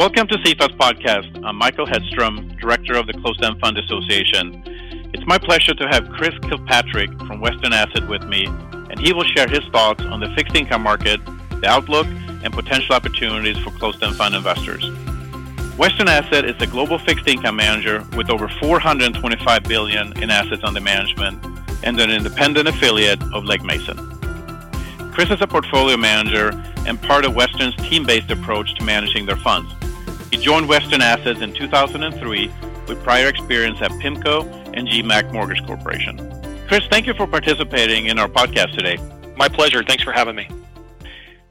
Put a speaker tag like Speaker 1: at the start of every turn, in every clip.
Speaker 1: Welcome to CFA's podcast. I'm Michael Hedstrom, Director of the Closed End Fund Association. It's my pleasure to have Chris Kilpatrick from Western Asset with me, and he will share his thoughts on the fixed income market, the outlook, and potential opportunities for closed end fund investors. Western Asset is a global fixed income manager with over 425 billion in assets under management and an independent affiliate of Legg Mason. Chris is a portfolio manager and part of Western's team-based approach to managing their funds. He joined Western Assets in 2003 with prior experience at PIMCO and GMAC Mortgage Corporation. Chris, thank you for participating in our podcast today.
Speaker 2: My pleasure. Thanks for having me.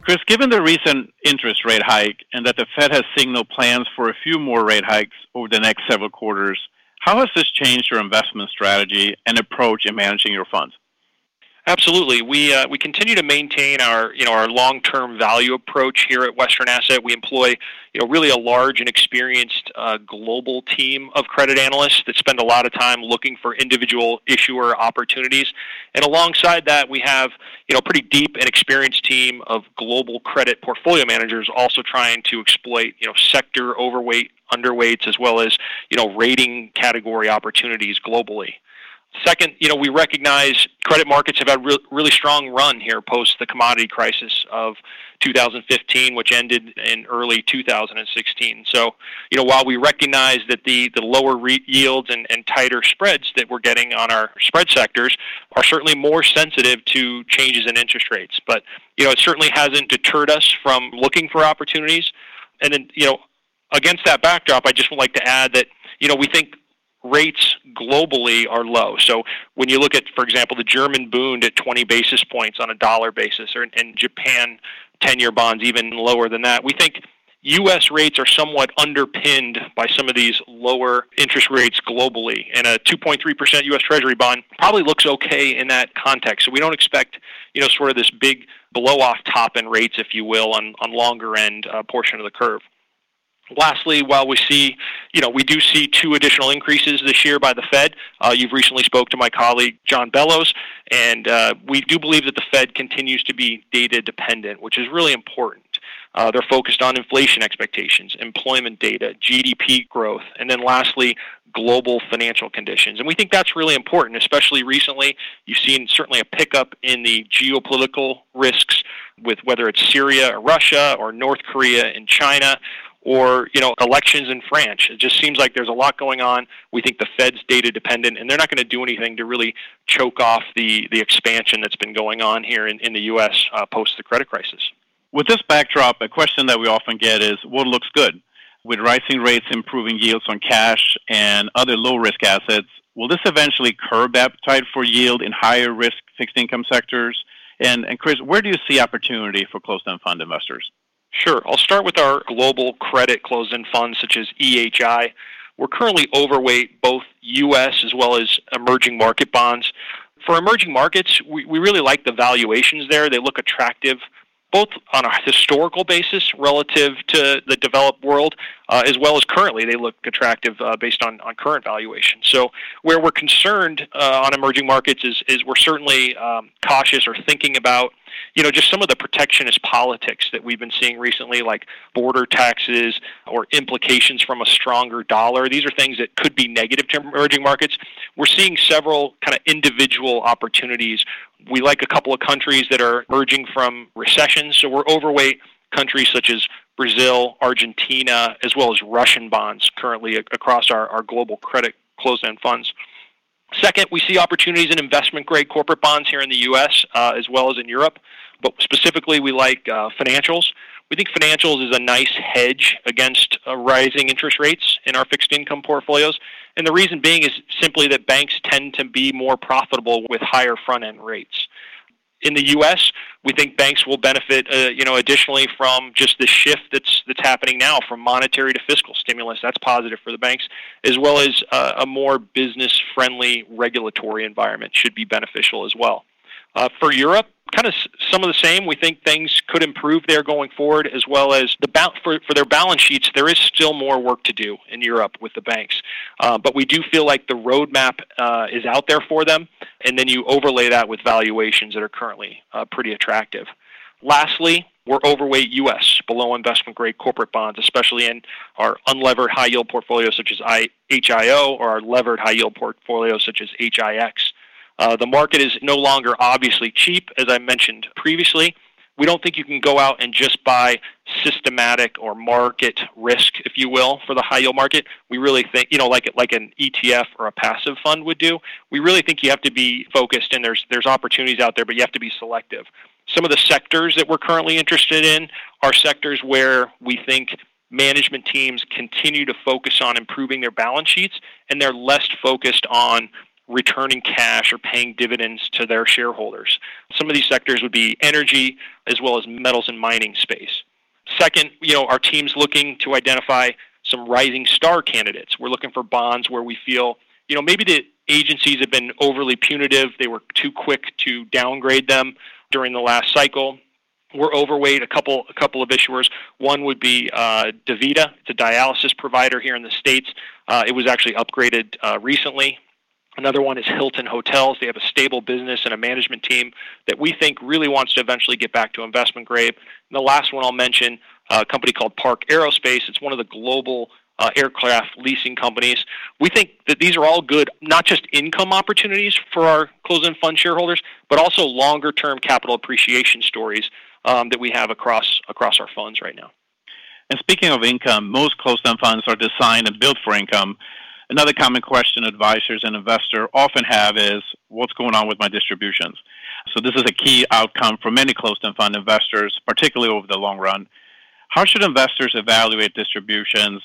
Speaker 1: Chris, given the recent interest rate hike and that the Fed has signaled plans for a few more rate hikes over the next several quarters, how has this changed your investment strategy and approach in managing your funds?
Speaker 2: Absolutely, we uh, we continue to maintain our you know our long term value approach here at Western Asset. We employ you know really a large and experienced uh, global team of credit analysts that spend a lot of time looking for individual issuer opportunities, and alongside that we have you know a pretty deep and experienced team of global credit portfolio managers also trying to exploit you know sector overweight underweights as well as you know rating category opportunities globally. Second, you know, we recognize credit markets have had a re- really strong run here post the commodity crisis of 2015, which ended in early 2016. So, you know, while we recognize that the, the lower re- yields and, and tighter spreads that we're getting on our spread sectors are certainly more sensitive to changes in interest rates. But, you know, it certainly hasn't deterred us from looking for opportunities. And then, you know, against that backdrop, I just would like to add that, you know, we think rates globally are low. So when you look at, for example, the German Bund at 20 basis points on a dollar basis, or in Japan 10-year bonds even lower than that, we think U.S. rates are somewhat underpinned by some of these lower interest rates globally, and a 2.3% U.S. Treasury bond probably looks okay in that context. So we don't expect, you know, sort of this big blow-off top in rates, if you will, on on longer end uh, portion of the curve. Lastly, while we see, you know, we do see two additional increases this year by the Fed. Uh, you've recently spoke to my colleague John Bellows, and uh, we do believe that the Fed continues to be data dependent, which is really important. Uh, they're focused on inflation expectations, employment data, GDP growth, and then lastly, global financial conditions. And we think that's really important, especially recently. You've seen certainly a pickup in the geopolitical risks with whether it's Syria or Russia or North Korea and China or you know elections in France. It just seems like there's a lot going on. We think the Fed's data dependent, and they're not going to do anything to really choke off the the expansion that's been going on here in, in the U.S. Uh, post the credit crisis.
Speaker 1: With this backdrop, a question that we often get is, "What looks good?" With rising rates improving yields on cash and other low risk assets, will this eventually curb appetite for yield in higher risk fixed income sectors? And, and Chris, where do you see opportunity for closed end fund investors?
Speaker 2: Sure. I'll start with our global credit closed end funds, such as EHI. We're currently overweight both U.S. as well as emerging market bonds. For emerging markets, we, we really like the valuations there. They look attractive both on a historical basis relative to the developed world, uh, as well as currently. They look attractive uh, based on, on current valuation. So, where we're concerned uh, on emerging markets is, is we're certainly um, cautious or thinking about you know, just some of the protectionist politics that we've been seeing recently, like border taxes or implications from a stronger dollar. These are things that could be negative to emerging markets. We're seeing several kind of individual opportunities. We like a couple of countries that are emerging from recessions, so we're overweight countries such as Brazil, Argentina, as well as Russian bonds currently across our, our global credit closed end funds. Second, we see opportunities in investment grade corporate bonds here in the U.S. Uh, as well as in Europe. But specifically, we like uh, financials. We think financials is a nice hedge against uh, rising interest rates in our fixed income portfolios. And the reason being is simply that banks tend to be more profitable with higher front end rates in the U.S., we think banks will benefit, uh, you know, additionally from just the shift that's that's happening now from monetary to fiscal stimulus. That's positive for the banks, as well as uh, a more business-friendly regulatory environment should be beneficial as well. Uh, for Europe, kind of some of the same. We think things could improve there going forward, as well as the ba- for for their balance sheets. There is still more work to do in Europe with the banks, uh, but we do feel like the roadmap uh, is out there for them. And then you overlay that with valuations that are currently uh, pretty attractive. Lastly, we're overweight U.S. below investment grade corporate bonds, especially in our unlevered high yield portfolios such as HIO or our levered high yield portfolios such as HIX. Uh, the market is no longer obviously cheap, as I mentioned previously. We don't think you can go out and just buy systematic or market risk, if you will, for the high yield market. We really think, you know, like like an ETF or a passive fund would do. We really think you have to be focused, and there's there's opportunities out there, but you have to be selective. Some of the sectors that we're currently interested in are sectors where we think management teams continue to focus on improving their balance sheets and they're less focused on returning cash or paying dividends to their shareholders. Some of these sectors would be energy as well as metals and mining space. Second, you know, our team's looking to identify some rising star candidates. We're looking for bonds where we feel, you know, maybe the agencies have been overly punitive, they were too quick to downgrade them during the last cycle. We're overweight a couple a couple of issuers. One would be uh, DaVita. It's a dialysis provider here in the states. Uh, it was actually upgraded uh, recently. Another one is Hilton Hotels. They have a stable business and a management team that we think really wants to eventually get back to investment grade. And the last one I'll mention, a company called Park Aerospace. It's one of the global uh, aircraft leasing companies. We think that these are all good, not just income opportunities for our closed-end fund shareholders, but also longer-term capital appreciation stories um, that we have across across our funds right now.
Speaker 1: And speaking of income, most closed-end funds are designed and built for income. Another common question advisors and investors often have is, what's going on with my distributions? So this is a key outcome for many closed-end fund investors, particularly over the long run. How should investors evaluate distributions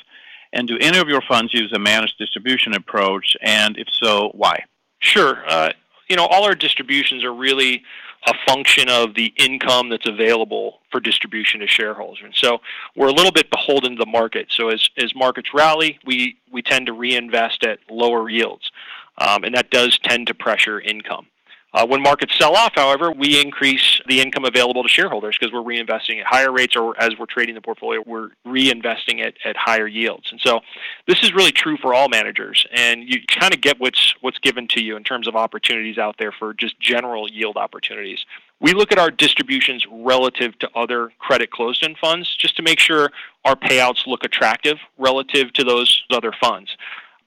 Speaker 1: and do any of your funds use a managed distribution approach? And if so, why?
Speaker 2: Sure. Uh, you know, all our distributions are really a function of the income that's available for distribution to shareholders. And so we're a little bit beholden to the market. So as, as markets rally, we, we tend to reinvest at lower yields. Um, and that does tend to pressure income. Uh, when markets sell off, however, we increase the income available to shareholders because we're reinvesting at higher rates, or as we're trading the portfolio, we're reinvesting it at higher yields. And so, this is really true for all managers, and you kind of get what's what's given to you in terms of opportunities out there for just general yield opportunities. We look at our distributions relative to other credit closed-end funds just to make sure our payouts look attractive relative to those other funds.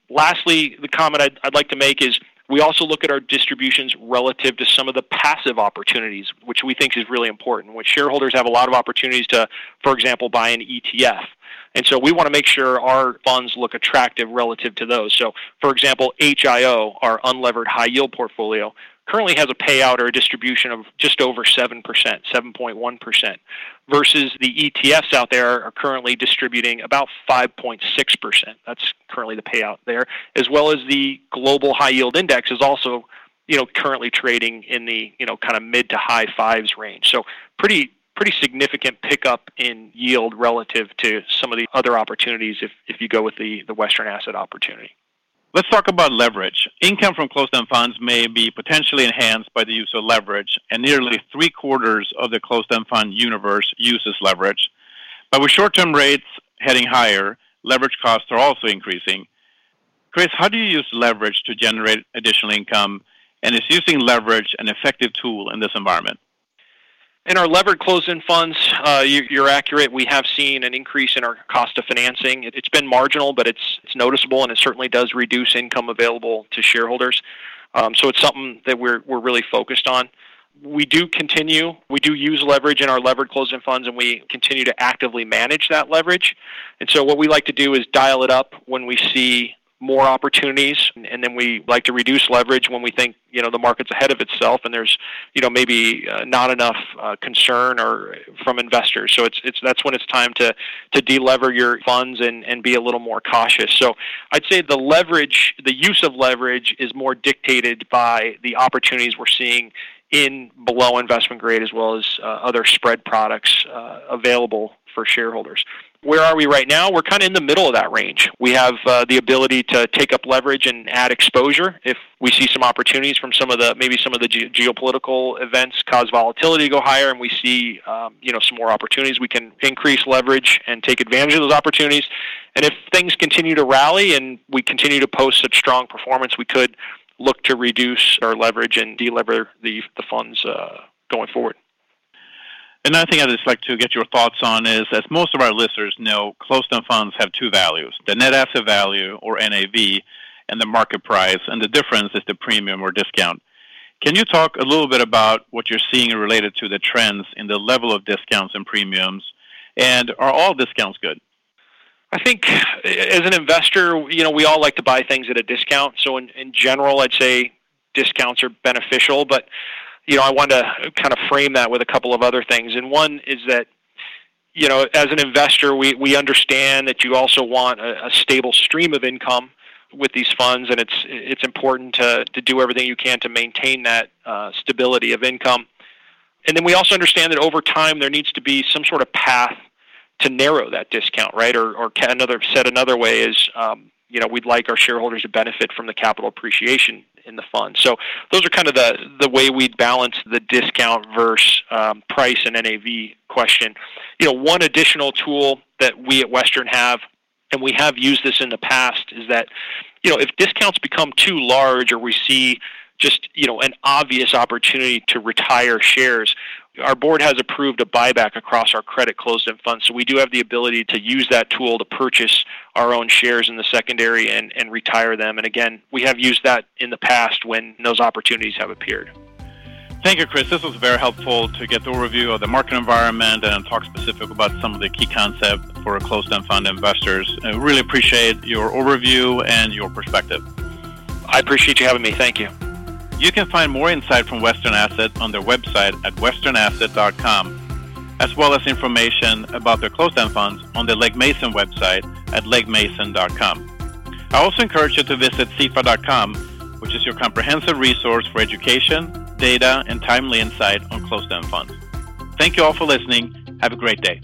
Speaker 2: Lastly, the comment I'd, I'd like to make is we also look at our distributions relative to some of the passive opportunities, which we think is really important, which shareholders have a lot of opportunities to, for example, buy an ETF. And so we want to make sure our funds look attractive relative to those. So, for example, HIO, our unlevered high yield portfolio, currently has a payout or a distribution of just over 7%, 7.1%, versus the ETFs out there are currently distributing about 5.6%. That's currently the payout there, as well as the global high yield index is also you know currently trading in the you know kind of mid to high fives range. So pretty pretty significant pickup in yield relative to some of the other opportunities if, if you go with the, the Western asset opportunity.
Speaker 1: Let's talk about leverage. Income from closed-end funds may be potentially enhanced by the use of leverage, and nearly three quarters of the closed-end fund universe uses leverage. But with short-term rates heading higher, leverage costs are also increasing. Chris, how do you use leverage to generate additional income, and is using leverage an effective tool in this environment?
Speaker 2: In our levered closed-end funds, uh, you, are accurate. We have seen an increase in our cost of financing. It, has been marginal, but it's it's noticeable, and it certainly does reduce income available to shareholders. Um, so it's something that we're we're really focused on. We do continue. We do use leverage in our levered closed-end funds, and we continue to actively manage that leverage. And so what we like to do is dial it up when we see more opportunities and then we like to reduce leverage when we think you know the market's ahead of itself and there's you know maybe uh, not enough uh, concern or from investors. So it's it's that's when it's time to to delever your funds and and be a little more cautious. So i'd say the leverage the use of leverage is more dictated by the opportunities we're seeing in below investment grade as well as uh, other spread products uh, available for shareholders where are we right now? We're kind of in the middle of that range. We have uh, the ability to take up leverage and add exposure if we see some opportunities from some of the maybe some of the ge- geopolitical events cause volatility to go higher, and we see um, you know some more opportunities. We can increase leverage and take advantage of those opportunities. And if things continue to rally and we continue to post such strong performance, we could look to reduce our leverage and delever the the funds uh, going forward.
Speaker 1: Another thing I'd just like to get your thoughts on is, as most of our listeners know, closed-end funds have two values: the net asset value, or NAV, and the market price, and the difference is the premium or discount. Can you talk a little bit about what you're seeing related to the trends in the level of discounts and premiums, and are all discounts good?
Speaker 2: I think as an investor, you know, we all like to buy things at a discount. So in, in general, I'd say discounts are beneficial, but you know, I want to kind of frame that with a couple of other things. And one is that you know, as an investor, we, we understand that you also want a, a stable stream of income with these funds, and it's it's important to to do everything you can to maintain that uh, stability of income. And then we also understand that over time there needs to be some sort of path to narrow that discount, right? Or, or another said another way is, um, you know, we'd like our shareholders to benefit from the capital appreciation in the fund. So those are kind of the the way we balance the discount versus um, price and NAV question. You know, one additional tool that we at Western have, and we have used this in the past, is that you know if discounts become too large or we see just you know an obvious opportunity to retire shares our board has approved a buyback across our credit closed-end funds, so we do have the ability to use that tool to purchase our own shares in the secondary and, and retire them. And again, we have used that in the past when those opportunities have appeared.
Speaker 1: Thank you, Chris. This was very helpful to get the overview of the market environment and talk specific about some of the key concepts for closed-end fund investors. I really appreciate your overview and your perspective.
Speaker 2: I appreciate you having me. Thank you.
Speaker 1: You can find more insight from Western Asset on their website at westernasset.com, as well as information about their closed-end funds on the Legg Mason website at leggmason.com. I also encourage you to visit CEFA.com, which is your comprehensive resource for education, data, and timely insight on closed-end funds. Thank you all for listening. Have a great day.